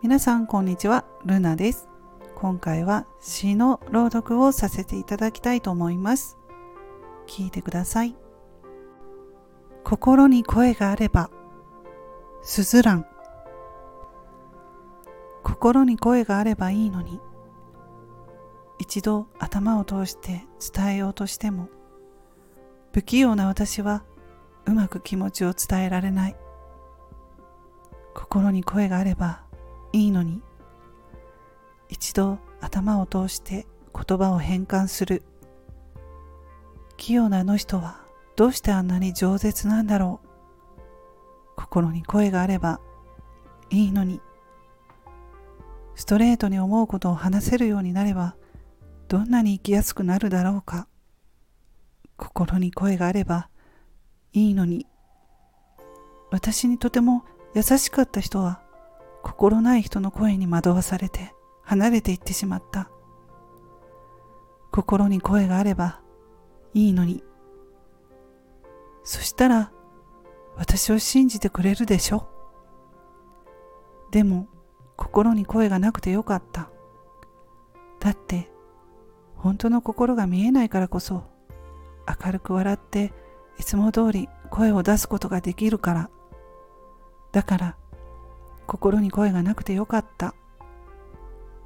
皆さんこんにちは、ルナです。今回は詩の朗読をさせていただきたいと思います。聞いてください。心に声があれば、すずらん。心に声があればいいのに、一度頭を通して伝えようとしても、不器用な私はうまく気持ちを伝えられない。心に声があればいいのに。一度頭を通して言葉を変換する。器用なあの人はどうしてあんなに饒舌なんだろう。心に声があればいいのに。ストレートに思うことを話せるようになればどんなに生きやすくなるだろうか。心に声があればいいのに。私にとても優しかった人は心ない人の声に惑わされて離れていってしまった。心に声があればいいのに。そしたら私を信じてくれるでしょでも心に声がなくてよかった。だって本当の心が見えないからこそ明るく笑っていつも通り声を出すことができるから。だから心に声がなくてよかった。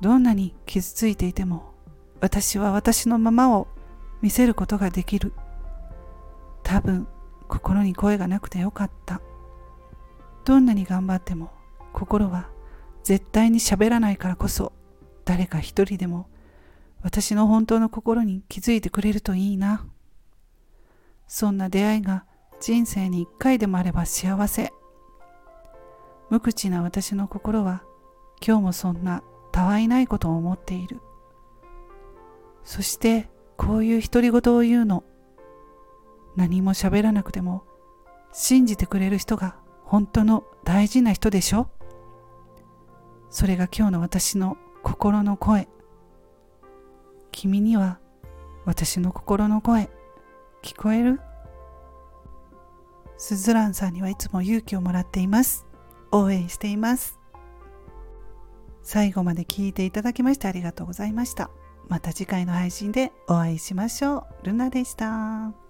どんなに傷ついていても私は私のままを見せることができる。多分心に声がなくてよかった。どんなに頑張っても心は絶対に喋らないからこそ誰か一人でも私の本当の心に気づいてくれるといいな。そんな出会いが人生に一回でもあれば幸せ。無口な私の心は今日もそんなたわいないことを思っている。そしてこういう独り言を言うの。何も喋らなくても信じてくれる人が本当の大事な人でしょそれが今日の私の心の声。君には私の心の声聞こえる？スズランさんにはいつも勇気をもらっています。応援しています。最後まで聞いていただきましてありがとうございました。また次回の配信でお会いしましょう。ルナでした。